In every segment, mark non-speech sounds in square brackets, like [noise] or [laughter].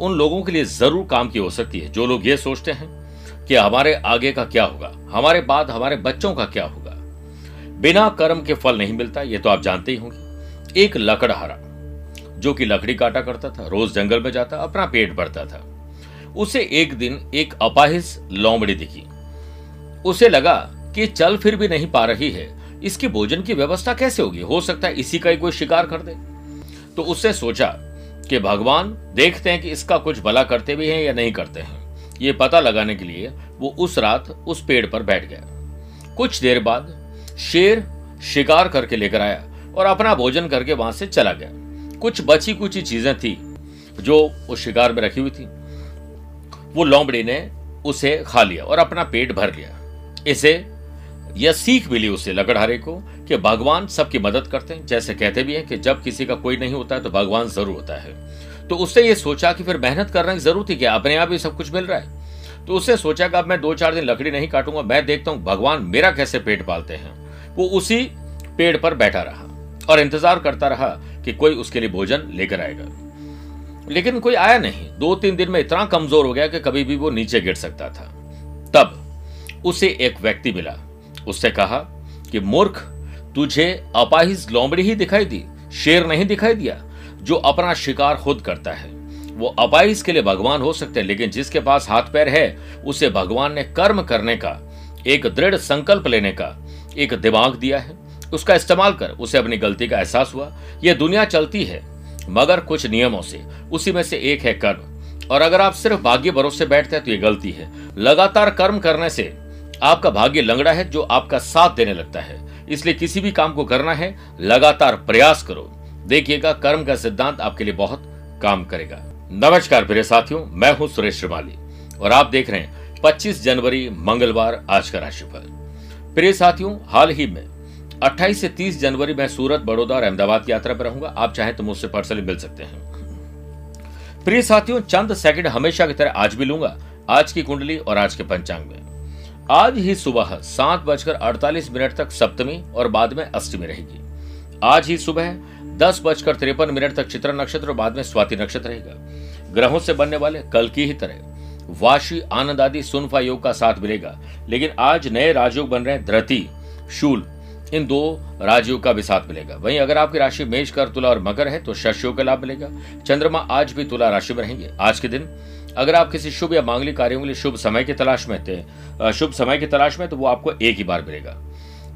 उन लोगों के लिए ज़रूर काम की हो सकती है। जो लोग ये सोचते हैं कि हमारे आगे का क्या होगा, हमारे बाद हमारे बच्चों का क्या होगा। बिना कर्म के फल नहीं मिलता, ये तो आप जानते ही होंगे। एक लकड़हारा, जो कि लकड़ी काटा करता था, रोज जंगल में जाता, अपना पेट भरता था। उसे एक दिन एक अपाहिज लोमड़ी दिखी। उसे लगा कि चल फिर भी नहीं पा रही है, इसकी भोजन की व्यवस्था कैसे होगी? हो सकता है इसी का ही कोई शिकार कर दे। तो उससे सोचा कि भगवान देखते हैं कि इसका कुछ भला करते भी हैं या नहीं करते हैं। ये पता लगाने के लिए वो उस रात उस पेड़ पर बैठ गया। कुछ देर बाद शेर शिकार करके लेकर आया और अपना भोजन करके वहाँ से चला गया। कुछ बची कुछ चीज़ें थी जो उस शिकार में रखी हुई थी। वो लोमड़ी ने उसे खा लिया और अपना पेट भर लिया। इसे यह सीख मिली उसे लकड़हारे को कि भगवान सबकी मदद करते हैं। जैसे कहते भी हैं कि जब किसी का कोई नहीं होता है तो भगवान ज़रूर होता है। तो उसने ये सोचा कि फिर मेहनत करने की ज़रूरत है क्या अपने आप ही सब कुछ मिल रहा है। तो उसने सोचा कि अब मैं दो चार दिन लकड़ी नहीं काटूँगा, मैं देखता हूँ भगवान मेरा कैसे पेट पालते हैं। वो उसी पेड़ पर बैठा रहा और इंतज़ार करता रहा कि कोई उसके लिए भोजन लेकर आएगा। लेकिन कोई आया नहीं। दो तीन दिन में इतना कमज़ोर हो गया कि कभी भी वो नीचे गिर सकता था। तब उसे एक व्यक्ति मिला। उससे कहा कि मूर्ख, तुझे अपाहिज लोमड़ी ही दिखाई दी, शेर नहीं दिखाई दिया, जो अपना शिकार खुद करता है। वो अपाइस के लिए भगवान हो सकते हैं, लेकिन जिसके पास हाथ पैर है, उसे भगवान ने कर्म करने का, एक दृढ़ संकल्प लेने का, एक दिमाग दिया है। उसका इस्तेमाल कर, उसे अपनी गलती का एहसास हुआ। यह दुनिया चलती है, मगर कुछ नियमों से, उसी में से एक है कर्म। और अगर आप सिर्फ़ भाग्य भरोसे बैठते हैं तो ये गलती है। लगातार कर्म करने से आपका भाग्य लंगड़ा है, जो आपका साथ देने लगता है। इसलिए किसी भी काम को करना है, लगातार प्रयास करो। देखिएगा, कर्म का सिद्धांत आपके लिए बहुत काम करेगा। नमस्कार, प्रिय साथियों, मैं हूँ सुरेश श्रीमाली, और आप देख रहे हैं 25 जनवरी, मंगलवार, आज का राशिफल। प्रिय साथियों, हाल ही में 28 से 30 जनवरी में सूरत, बड़ौदा और अहमदाबाद की यात्रा पर रहूँगा। आप चाहे तो मुझसे पर्सनली मिल सकते हैं। प्रिय साथियों, चंद सेकंड हमेशा की तरह आज भी लूँगा। आज की कुंडली और आज के पंचांग में। आज ही सुबह सात बजकर अड़तालीस मिनट तक सप्तमी और बाद में अष्टमी रहेगी। आज ही सुबह दस बजकर तिरपन मिनट तक चित्र नक्षत्र और बाद में स्वाति नक्षत्र रहेगा। ग्रहों से बनने वाले कल की ही तरह वाशी, आनंद आदि सुनफा योग का साथ मिलेगा। लेकिन आज नए राजयोग बन रहे हैं धृति शूल, इन दो राजयोग का भी साथ मिलेगा। वहीं अगर आपकी राशि मेष कर तुला और मकर है तो शशयोग का लाभ मिलेगा। चंद्रमा आज भी तुला राशि में रहेंगे। आज के दिन अगर आप किसी शुभ या मांगलिक कार्यों के लिए शुभ समय की तलाश में थे शुभ समय की तलाश में तो वो आपको एक ही बार मिलेगा।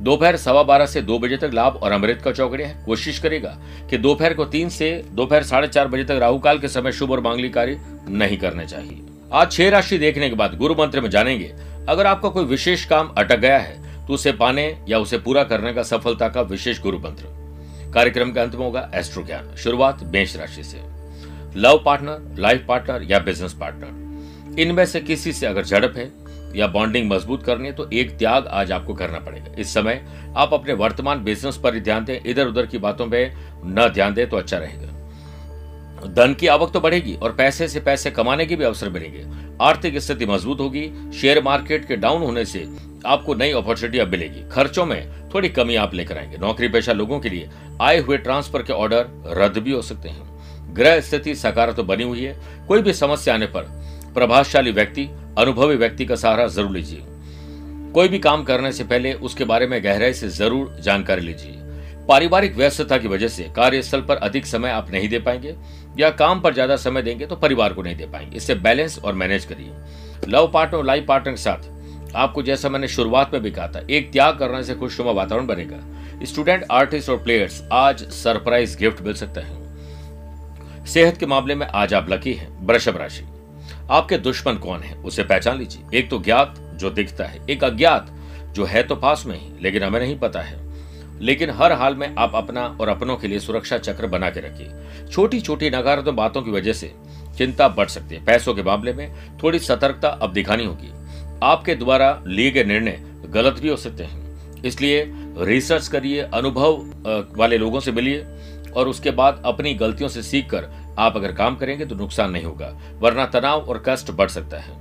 दोपहर सवा बारह से दो बजे तक लाभ और अमृत का चौकड़िया है। कोशिश करेगा कि दोपहर को तीन से दोपहर साढ़े चार बजे तक राहु काल के समय शुभ और मांगलिक कार्य नहीं करने चाहिए। आज छह राशि देखने के बाद गुरु मंत्र में जानेंगे, अगर आपका कोई विशेष काम अटक गया है तो उसे पाने या उसे पूरा करने का सफलता का विशेष गुरु मंत्र। कार्यक्रम का अंत में होगा एस्ट्रो ज्ञान। शुरुआत मेष राशि से। लव पार्टनर, लाइफ पार्टनर या बिज़नेस पार्टनर। इनमें से किसी से अगर झड़प है या बॉन्डिंग मज़बूत करनी है तो एक त्याग आज आपको करना पड़ेगा। इस समय आप अपने वर्तमान बिज़नेस पर ही ध्यान दें इधर उधर की बातों पर न ध्यान दें तो अच्छा रहेगा। धन की आवक तो बढ़ेगी और पैसे से पैसे कमाने के भी अवसर मिलेंगे। आर्थिक स्थिति मज़बूत होगी, शेयर मार्केट के डाउन होने से आपको नई अपॉर्चुनिटी अब मिलेगी। खर्चों में थोड़ी कमी आप लेकर आएँगे। नौकरी पेशा लोगों के लिए आए हुए ट्रांसफ़र के ऑर्डर रद्द भी हो सकते हैं। ग्रह स्थिति सकारात्मक बनी हुई है। कोई भी समस्या आने पर प्रभावशाली व्यक्ति, अनुभवी व्यक्ति का सहारा ज़रूर लीजिए। कोई भी काम करने से पहले उसके बारे में गहराई से ज़रूर जानकारी लीजिए। पारिवारिक व्यस्तता की वजह से कार्यस्थल पर अधिक समय आप नहीं दे पाएँगे या काम पर ज़्यादा समय देंगे तो परिवार को नहीं दे पाएँगे। इससे बैलेंस और मैनेज करिए। लव पार्टनर और लाइफ पार्टनर के साथ आपको जैसा मैंने शुरुआत में भी कहा था, एक त्याग करने से खुशनुमा वातावरण बनेगा। स्टूडेंट, आर्टिस्ट और प्लेयर्स, आज सरप्राइज़ गिफ्ट मिल सकता है। सेहत के मामले में आज आप लकी हैं, वृषभ राशि। आपके दुश्मन कौन है, उसे पहचान लीजिए। एक तो ज्ञात जो दिखता है, एक अज्ञात जो है तो पास में ही, लेकिन हमें नहीं पता है। लेकिन हर हाल में आप अपना और अपनों के लिए सुरक्षा चक्र बना के रखिए। छोटी छोटी नकारात्मक बातों की वजह से चिंता बढ़ सकती है। पैसों के मामले में थोड़ी सतर्कता अब दिखानी होगी। आपके द्वारा लिए गए निर्णय गलत भी हो सकते हैं। इसलिए रिसर्च करिए, अनुभव वाले लोगों से मिलिए और उसके बाद अपनी गलतियों से सीखकर आप अगर काम करेंगे तो नुकसान नहीं होगा, वरना तनाव और कष्ट बढ़ सकता है।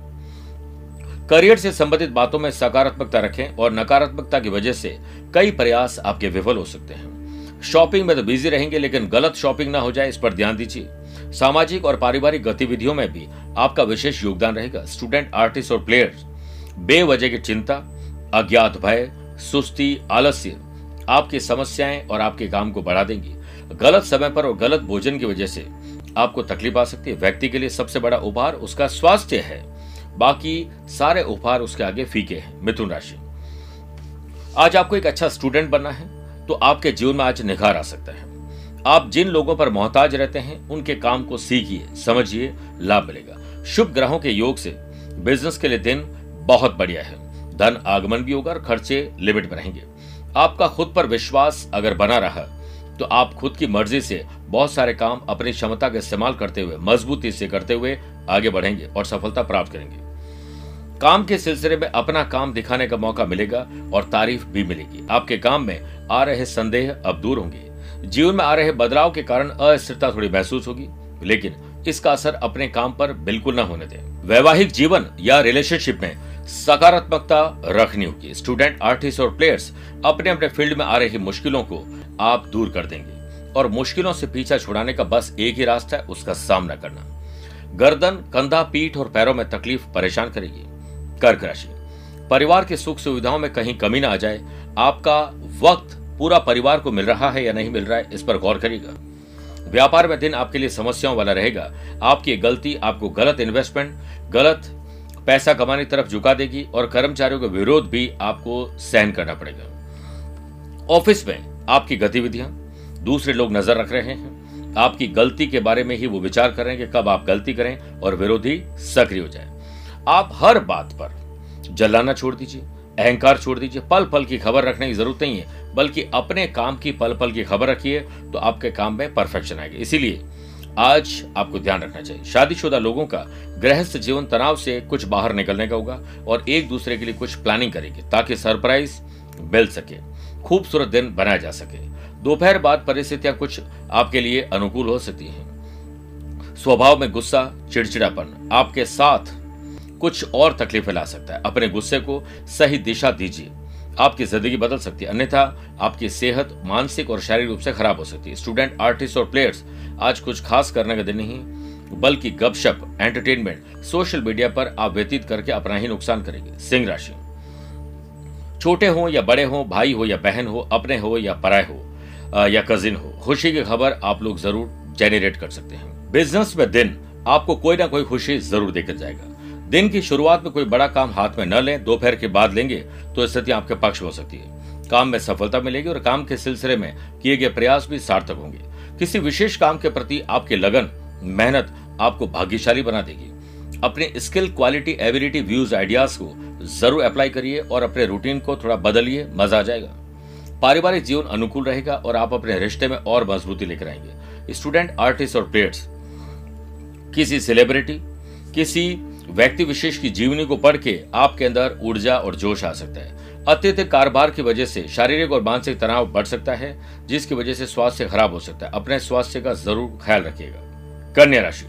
करियर से संबंधित बातों में सकारात्मकता रखें और नकारात्मकता की वजह से कई प्रयास आपके विफल हो सकते हैं। शॉपिंग में तो बिज़ी रहेंगे, लेकिन गलत शॉपिंग ना हो जाए, इस पर ध्यान दीजिए। सामाजिक और पारिवारिक गतिविधियों में भी आपका विशेष योगदान रहेगा। स्टूडेंट, आर्टिस्ट और प्लेयर्स, बेवजह की चिंता, अज्ञात भय, सुस्ती, आलस्य, आपकी समस्याएँ और आपके काम को बढ़ा देंगी। गलत समय पर और गलत भोजन की वजह से आपको तकलीफ़ आ सकती है। व्यक्ति के लिए सबसे बड़ा उपहार उसका स्वास्थ्य है। बाकी सारे उपहार उसके आगे फीके हैं, मिथुन राशि। आज आपको एक अच्छा स्टूडेंट बनना है तो आपके जीवन में आज निखार आ सकता है। आप जिन लोगों पर मोहताज रहते हैं, उनके काम को सीखिए, समझिए, लाभ मिलेगा। शुभ ग्रहों के योग से बिज़नेस के लिए दिन बहुत बढ़िया है। धन आगमन भी होगा और खर्चे लिमिट में रहेंगे। आपका खुद पर विश्वास अगर बना रहा तो आप खुद की मर्ज़ी से बहुत सारे काम अपनी क्षमता का इस्तेमाल करते हुए, मजबूती से करते हुए आगे बढ़ेंगे और सफलता प्राप्त करेंगे। काम के सिलसिले में अपना काम दिखाने का मौका मिलेगा और तारीफ़ भी मिलेगी। आपके काम में आ रहे संदेह अब दूर होंगे। जीवन में आ रहे बदलाव के कारण अस्थिरता थोड़ी महसूस होगी, लेकिन इसका असर अपने काम पर बिल्कुल न होने दें। वैवाहिक जीवन या रिलेशनशिप में सकारात्मकता रखनी होगी। स्टूडेंट आर्टिस्ट और प्लेयर्स अपने अपने फ़ील्ड में आ रही मुश्किलों को आप दूर कर देंगे। और मुश्किलों से पीछा छुड़ाने का बस एक ही रास्ता है, उसका सामना करना। गर्दन, कंधा, पीठ और पैरों में तकलीफ़ परेशान करेगी। कर्क राशि। परिवार की सुख सुविधाओं में कहीं कमी ना आ जाए। आपका वक्त, पूरा परिवार को मिल रहा है या नहीं मिल रहा है, इस पर गौर करिएगा। व्यापार में दिन आपके लिए समस्याओं वाला रहेगा। आपकी गलती, आपको गलत इन्वेस्टमेंट गलत पैसा कमाने की तरफ़ झुका देगी और कर्मचारियों का विरोध भी आपको सहन करना पड़ेगा। ऑफ़िस में आपकी गतिविधियाँ, दूसरे लोग नज़र रख रहे हैं। आपकी गलती के बारे में ही वो विचार कर कि कब आप गलती करें और विरोधी सक्रिय हो जाए। आप हर बात पर जलाना छोड़ दीजिए, अहंकार छोड़ दीजिए पल पल की खबर रखने की ज़रूरत नहीं है, बल्कि अपने काम की पल पल की खबर रखिए तो आपके काम में परफेक्शन आएगी। इसीलिए आज आपको ध्यान रखना चाहिए। शादीशुदा लोगों का गृहस्थ जीवन तनाव से कुछ बाहर निकलने का होगा और एक दूसरे के लिए कुछ प्लानिंग करेंगे ताकि सरप्राइज़ मिल सके, खूबसूरत दिन बनाया जा सके। दोपहर बाद परिस्थितियाँ कुछ आपके लिए अनुकूल हो सकती हैं। स्वभाव में गुस्सा, चिड़चिड़ापन आपके साथ कुछ और तकलीफें ला सकता है। अपने गुस्से को सही दिशा दीजिए। आपकी ज़िंदगी बदल सकती है। अन्यथा, आपकी सेहत मानसिक और शारीरिक रूप से खराब हो सकती है। स्टूडेंट, आर्टिस्ट और प्लेयर्स, आज कुछ खास करने का दिन नहीं, बल्कि गपशप, एंटरटेनमेंट, सोशल मीडिया पर आप व्यतीत करके अपना ही नुकसान करेंगे। सिंह राशि। छोटे हो या बड़े हो, भाई हो या बहन हो, अपने हो या पराय हो या कजिन हो, खुशी की खबर आप लोग ज़रूर जेनरेट कर सकते हैं। बिज़नेस में दिन आपको कोई ना कोई खुशी ज़रूर देकर जाएगा। दिन की शुरुआत में कोई बड़ा काम हाथ में न लें, दोपहर के बाद लेंगे तो स्थिति आपके पक्ष हो सकती है। काम में सफलता मिलेगी और काम के सिलसिले में किए गए प्रयास भी सार्थक होंगे। किसी विशेष काम के प्रति आपकी लगन, मेहनत आपको भाग्यशाली बना देगी। अपने skill, quality, ability, views, ideas को ज़रूर अप्लाई करिए और अपने रूटीन को थोड़ा बदलिए, मज़ा आ जाएगा। पारिवारिक जीवन अनुकूल रहेगा और आप अपने रिश्ते में और मजबूती लेकर आएँगे। स्टूडेंट, आर्टिस्ट और प्लेयर्स, किसी सेलिब्रिटी, किसी व्यक्ति विशेष की जीवनी को पढ़ के आपके अंदर ऊर्जा और जोश आ सकता है। अत्यधिक कारोबार की वजह से शारीरिक और मानसिक तनाव बढ़ सकता है, जिसकी वजह से स्वास्थ्य खराब हो सकता है। अपने स्वास्थ्य का ज़रूर ख्याल रखिएगा। कन्या राशि।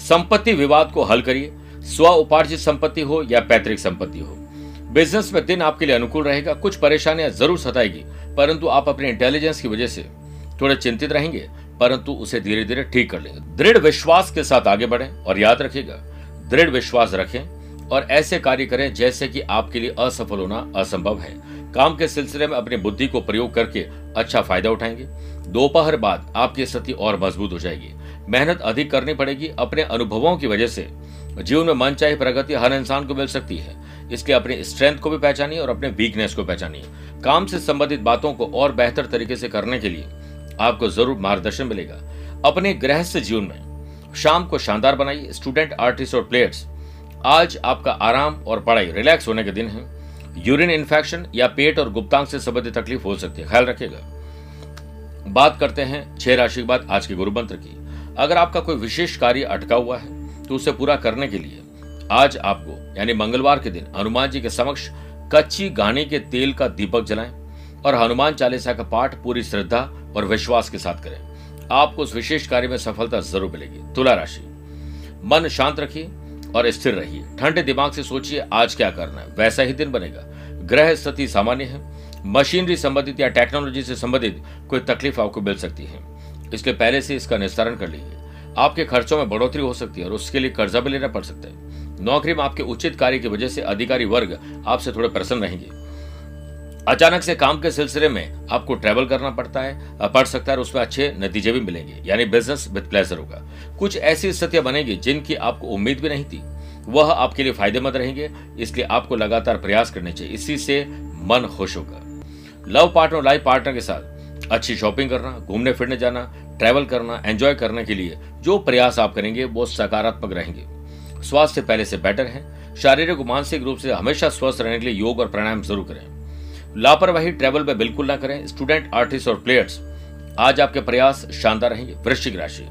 संपत्ति विवाद को हल करिए। स्व उपार्जित संपत्ति हो या पैतृक संपत्ति हो। बिज़नेस में दिन आपके लिए अनुकूल रहेगा। कुछ परेशानियाँ ज़रूर सताएगी, परंतु आप अपने इंटेलिजेंस की वजह से थोड़े चिंतित रहेंगे, परंतु उसे धीरे धीरे ठीक कर लेंगे। दृढ़ विश्वास के साथ आगे बढ़े और याद रखिएगा दृढ़ विश्वास रखें और ऐसे कार्य करें जैसे कि आपके लिए असफल होना असंभव है। काम के सिलसिले में अपनी बुद्धि को प्रयोग करके अच्छा फ़ायदा उठाएँगे। दोपहर बाद आपकी स्थिति और मज़बूत हो जाएगी। मेहनत अधिक करनी पड़ेगी अपने अनुभवों की वजह से। जीवन में मन चाहे प्रगति हर इंसान को मिल सकती है। इसलिए अपने स्ट्रेंथ को भी पहचानिए और अपने वीकनेस को पहचानिए। काम से संबंधित बातों को और बेहतर तरीके से करने के लिए आपको ज़रूर मार्गदर्शन मिलेगा। अपने गृहस्थ जीवन में शाम को शानदार बनाइए स्टूडेंट आर्टिस्ट और प्लेयर्स। आज आपका आराम और पढ़ाई, रिलैक्स होने के दिन है। यूरिन इन्फेक्शन या पेट और गुप्तांग से संबंधित तकलीफ़ हो सकती है, ख्याल रखिएगा। बात करते हैं छह राशि के बाद आज के गुरु मंत्र की। अगर आपका कोई विशेष कार्य अटका हुआ है तो उसे पूरा करने के लिए आज आपको, यानी मंगलवार के दिन, हनुमान जी के समक्ष कच्ची गाने के तेल का दीपक जलाएँ और हनुमान चालीसा का पाठ पूरी श्रद्धा और विश्वास के साथ करें। आपको उस विशेष कार्य में सफलता ज़रूर मिलेगी। तुला राशि। मन शांत रखिए और स्थिर रहिए। ठंडे दिमाग से सोचिए, आज क्या करना है। वैसा ही दिन बनेगा। ग्रह स्थिति सामान्य है। मशीनरी संबंधित या टेक्नोलॉजी से संबंधित कोई तकलीफ़ आपको मिल सकती है। इसलिए पहले से इसका निस्तारण कर लीजिए। आपके खर्चों में बढ़ोतरी हो सकती है और उसके लिए कर्जा भी लेना पड़ सकता है। नौकरी में आपके उचित कार्य की वजह से अधिकारी वर्ग आपसे थोड़े प्रसन्न रहेंगे। अचानक से काम के सिलसिले में आपको ट्रेवल करना पड़ता है पड़ सकता है उसमें अच्छे नतीजे भी मिलेंगे, यानी बिज़नेस विद प्लेजर होगा। कुछ ऐसी स्थितियाँ बनेगी जिनकी आपको उम्मीद भी नहीं थी। वह आपके लिए फ़ायदेमंद रहेंगे, इसलिए आपको लगातार प्रयास करने चाहिए। इसी से मन खुश होगा। लव पार्टनर लाइफ पार्टनर के साथ अच्छी शॉपिंग करना, घूमने फिरने जाना ट्रैवल करना एंजॉय करने के लिए जो प्रयास आप करेंगे, वो सकारात्मक रहेंगे। स्वास्थ्य पहले से बेटर है। शारीरिक और मानसिक रूप से हमेशा स्वस्थ रहने के लिए योग और प्राणायाम ज़रूर करें। लापरवाही ट्रेवल में बिल्कुल ना करें। स्टूडेंट, आर्टिस्ट और प्लेयर्स, आज आपके प्रयास शानदार रहेंगे। वृश्चिक राशि।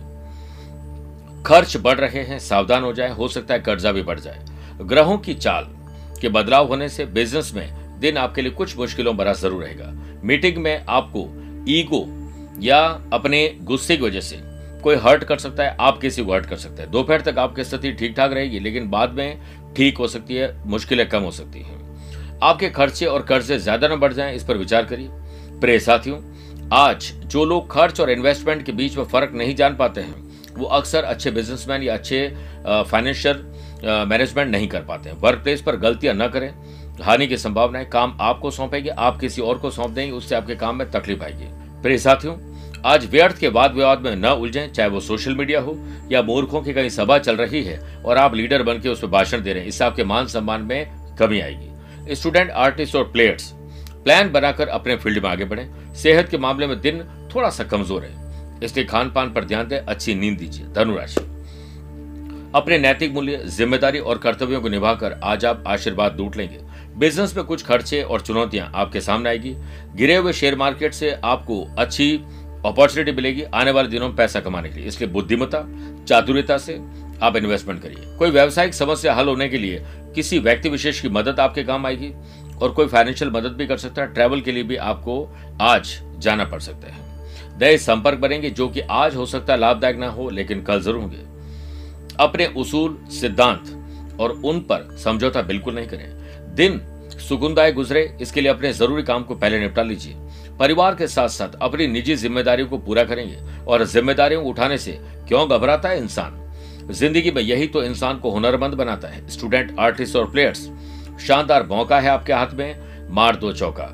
खर्च बढ़ रहे हैं, सावधान हो जाए। हो सकता है कर्जा भी बढ़ जाए। ग्रहों की चाल के बदलाव होने से बिज़नेस में दिन आपके लिए कुछ मुश्किलों भरा ज़रूर रहेगा। मीटिंग में आपको ईगो या अपने गुस्से की वजह से कोई हर्ट कर सकता है, आप किसी को हर्ट कर सकते हैं। दोपहर तक आपकी स्थिति ठीक ठाक रहेगी, लेकिन बाद में ठीक हो सकती है, मुश्किलें कम हो सकती हैं। आपके खर्चे और कर्जे ज़्यादा न बढ़ जाएँ, इस पर विचार करिए। प्रिय साथियों, आज जो लोग खर्च और इन्वेस्टमेंट के बीच में फ़र्क नहीं जान पाते हैं, वो अक्सर अच्छे बिजनेसमैन या अच्छे फाइनेंशियल मैनेजमेंट नहीं कर पाते हैं। वर्क प्लेस पर गलतियाँ न करें, हानि की संभावना है काम आपको सौंपेगी, आप किसी और को सौंप देंगे, उससे आपके काम में तकलीफ़ आएगी। प्रिय साथियों, आज व्यर्थ के वाद विवाद में न उलझें, चाहे वो सोशल मीडिया हो या मूर्खों की कहीं सभा चल रही है और आप लीडर बन के उस पर भाषण दे रहे हैं, इससे आपके मान सम्मान में कमी आएगी। स्टूडेंट, आर्टिस्ट और प्लेयर्स। प्लान बनाकर अपने फ़ील्ड में आगे बढ़े। सेहत के मामले में दिन थोड़ा सा कमज़ोर है। इसलिए खान पान पर ध्यान दें, अच्छी नींद दीजिए। धनुराशि अपने नैतिक मूल्य, ज़िम्मेदारी और कर्तव्यों को निभाकर आज आप आशीर्वाद लूट लेंगे। बिज़नेस में कुछ खर्चे और चुनौतियाँ आपके सामने आएगी। गिरे हुए शेयर मार्केट से आपको अच्छी अपॉर्चुनिटी मिलेगी आने वाले दिनों में पैसा कमाने के लिए। इसलिए बुद्धिमत्ता चातुर्यता से आप इन्वेस्टमेंट करिए। कोई व्यावसायिक समस्या हल होने के लिए किसी व्यक्ति विशेष की मदद आपके काम आएगी और कोई फाइनेंशियल मदद भी कर सकता है। ट्रैवल के लिए भी आपको आज जाना पड़ सकता है। नए संपर्क बनेंगे, जो कि आज हो सकता है लाभदायक ना हो, लेकिन कल ज़रूर होंगे। अपने उसूल, सिद्धांत और उन पर समझौता बिल्कुल नहीं करें। दिन सुगुनदायक गुजरे, इसके लिए अपने ज़रूरी काम को पहले निपटा लीजिए। परिवार के साथ साथ अपनी निजी जिम्मेदारियों को पूरा करेंगे और जिम्मेदारियों उठाने से क्यों घबराता है इंसान? ज़िंदगी में यही तो इंसान को हुनरमंद बनाता है। स्टूडेंट, आर्टिस्ट और प्लेयर्स, शानदार मौका है आपके हाथ में, मार दो चौका।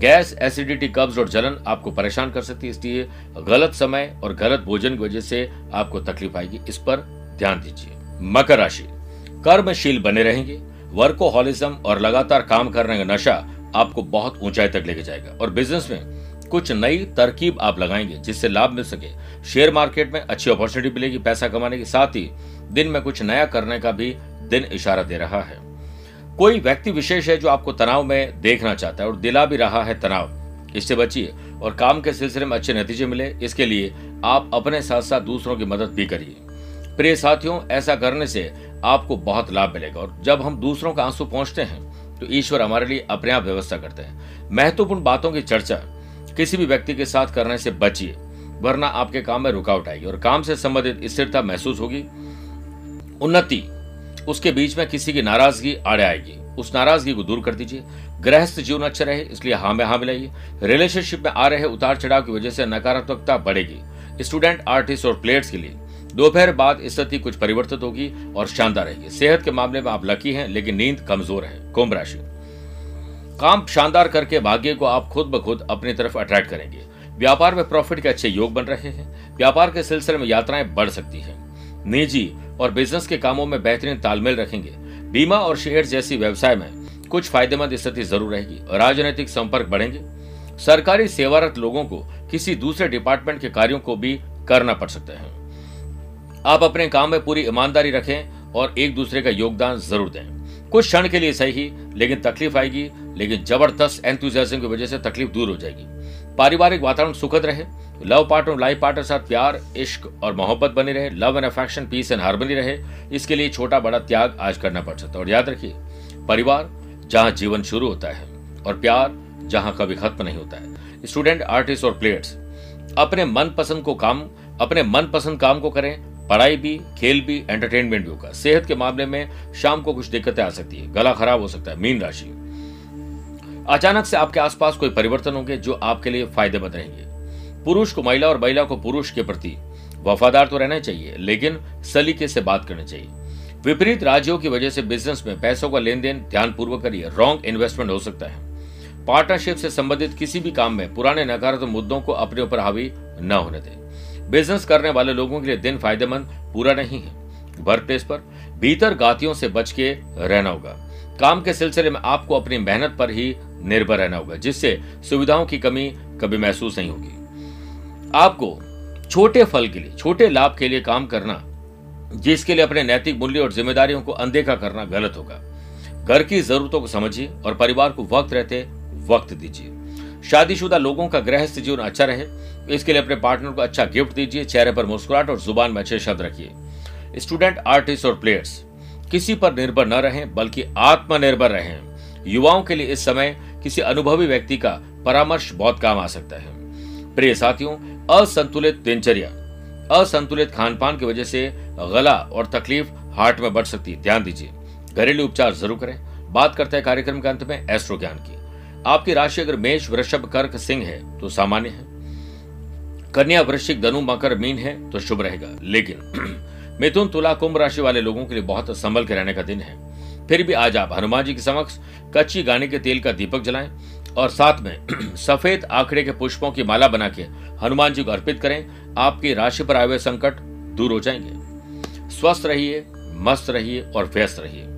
गैस, एसिडिटी, कब्ज और जलन आपको परेशान कर सकती है, इसलिए गलत समय और गलत भोजन की वजह से आपको तकलीफ़ आएगी। इस पर ध्यान दीजिए। मकर राशि, कर्मशील बने रहेंगे। वर्कोहॉलिज्म और लगातार काम करने का नशा आपको बहुत ऊंचाई तक लेके जाएगा। और बिज़नेस में कुछ नई तरकीब आप लगाएँगे जिससे लाभ मिल सके। शेयर मार्केट में अच्छी अपॉर्चुनिटी मिलेगी पैसा कमाने के साथ ही दिन में कुछ नया करने का भी दिन इशारा दे रहा है। कोई व्यक्ति विशेष है जो आपको तनाव में देखना चाहता है और दिला भी रहा है तनाव, इससे बचिए और काम के सिलसिले में अच्छे नतीजे मिले, इसके लिए आप अपने साथ साथ दूसरों की मदद भी करिए। प्रिय साथियों, ऐसा करने से आपको बहुत लाभ मिलेगा और जब हम दूसरों का आँसू पहुँचते हैं तो ईश्वर हमारे लिए अपने आप व्यवस्था करते हैं। महत्वपूर्ण बातों की चर्चा किसी भी व्यक्ति के साथ करने से बचिए, वरना आपके काम में रुकावट आएगी और काम से संबंधित स्थिरता महसूस होगी। उन्नति, उसके बीच में किसी की नाराज़गी आड़े आएगी। उस नाराज़गी को दूर कर दीजिए। गृहस्थ जीवन अच्छा रहे, इसलिए हाँ में हाँ मिलाइए। रिलेशनशिप में आ रहे उतार चढ़ाव की वजह से नकारात्मकता बढ़ेगी। स्टूडेंट, आर्टिस्ट और प्लेयर्स के लिए दोपहर बाद स्थिति कुछ परिवर्तित होगी और शानदार रहेगी। सेहत के मामले में आप लकी हैं, लेकिन नींद कमज़ोर है। कुंभ राशि। काम शानदार करके भाग्य को आप खुद ब खुद अपनी तरफ़ अट्रैक्ट करेंगे। व्यापार में प्रॉफिट के अच्छे योग बन रहे हैं। व्यापार के सिलसिले में यात्राएँ बढ़ सकती हैं। निजी और बिज़नेस के कामों में बेहतरीन तालमेल रखेंगे। बीमा और शेयर जैसी व्यवसाय में कुछ फ़ायदेमंद स्थिति ज़रूर रहेगी राजनीतिक संपर्क बढ़ेंगे। सरकारी सेवारत लोगों को किसी दूसरे डिपार्टमेंट के कार्यों को भी करना पड़ सकता है। आप अपने काम में पूरी ईमानदारी रखें और एक दूसरे का योगदान ज़रूर दें। कुछ क्षण के लिए सही, लेकिन तकलीफ़ आएगी, लेकिन ज़बरदस्त एंथुजियाज्म की वजह से तकलीफ़ दूर हो जाएगी। पारिवारिक वातावरण सुखद रहे लव पार्टनर और लाइफ पार्टनर साथ प्यार, इश्क और मोहब्बत बनी रहे love and affection peace and harmony रहे। इसके लिए छोटा बड़ा त्याग आज करना पड़ सकता है। और याद रखिए, परिवार जहाँ जीवन शुरू होता है और प्यार जहाँ कभी खत्म नहीं होता है। स्टूडेंट आर्टिस्ट और प्लेयर्स अपने मनपसंद को काम, अपने मनपसंद काम को करें पढ़ाई भी, खेल भी एंटरटेनमेंट भी होगा। सेहत के मामले में शाम को कुछ दिक्कतें आ सकती है। गला खराब हो सकता है, मीन राशि। अचानक से आपके आसपास कोई परिवर्तन होंगे जो आपके लिए फ़ायदेमंद रहेंगे। पुरुष को, महिला और महिला को पुरुष के प्रति वफादार तो रहना चाहिए, लेकिन सलीके से बात करनी चाहिए। विपरीत राज्यों की वजह से बिज़नेस में पैसों का लेन देन ध्यान पूर्वक करिए। रॉन्ग इन्वेस्टमेंट हो सकता है। पार्टनरशिप से संबंधित किसी भी काम में पुराने नकारात्मक मुद्दों को अपने ऊपर हावी न होने दें। बिज़नेस करने वाले लोगों के लिए दिन फ़ायदेमंद पूरा नहीं है। वर्क प्लेस पर भीतर गातियों से बच के रहना होगा। काम के सिलसिले में आपको अपनी मेहनत पर ही निर्भर रहना होगा, जिससे सुविधाओं की कमी कभी महसूस नहीं होगी। आपको छोटे फल के लिए, छोटे लाभ के लिए काम करना, जिसके लिए अपने नैतिक मूल्य और जिम्मेदारियों को अनदेखा करना गलत होगा। घर की जरूरतों को समझिए और परिवार को वक्त रहते वक्त दीजिए। शादीशुदा लोगों का गृहस्थ जीवन अच्छा रहे। इसके लिए अपने पार्टनर को अच्छा गिफ्ट दीजिए, चेहरे पर मुस्कुराहट और ज़ुबान में अच्छे शब्द रखिए। स्टूडेंट, आर्टिस्ट और प्लेयर्स, किसी पर निर्भर न रहें, बल्कि आत्मनिर्भर रहें। युवाओं के लिए इस समय किसी अनुभवी व्यक्ति का परामर्श बहुत काम आ सकता है। प्रिय साथियों, असंतुलित दिनचर्या, असंतुलित खान पान की वजह से गला और तकलीफ़ हार्ट में बढ़ सकती है। ध्यान दीजिए। घरेलू उपचार ज़रूर करें। बात करते हैं कार्यक्रम के अंत में एस्ट्रो ज्ञान की। आपकी राशि अगर मेष, वृषभ, कर्क, सिंह है तो सामान्य है। कन्या, वृश्चिक, धनु, मकर, मीन है तो शुभ रहेगा। लेकिन, [clears throat] मिथुन, तुला, कुंभ राशि वाले लोगों के लिए बहुत संभल के रहने का दिन है। फिर भी आज आप हनुमान जी के समक्ष कच्ची गाने के तेल का दीपक जलाएँ और साथ में [clears throat] सफ़ेद आंकड़े के पुष्पों की माला बना के हनुमान जी को अर्पित करें। आपकी राशि पर आए हुए संकट दूर हो जाएँगे। स्वस्थ रहिए, मस्त रहिए और व्यस्त रहिए।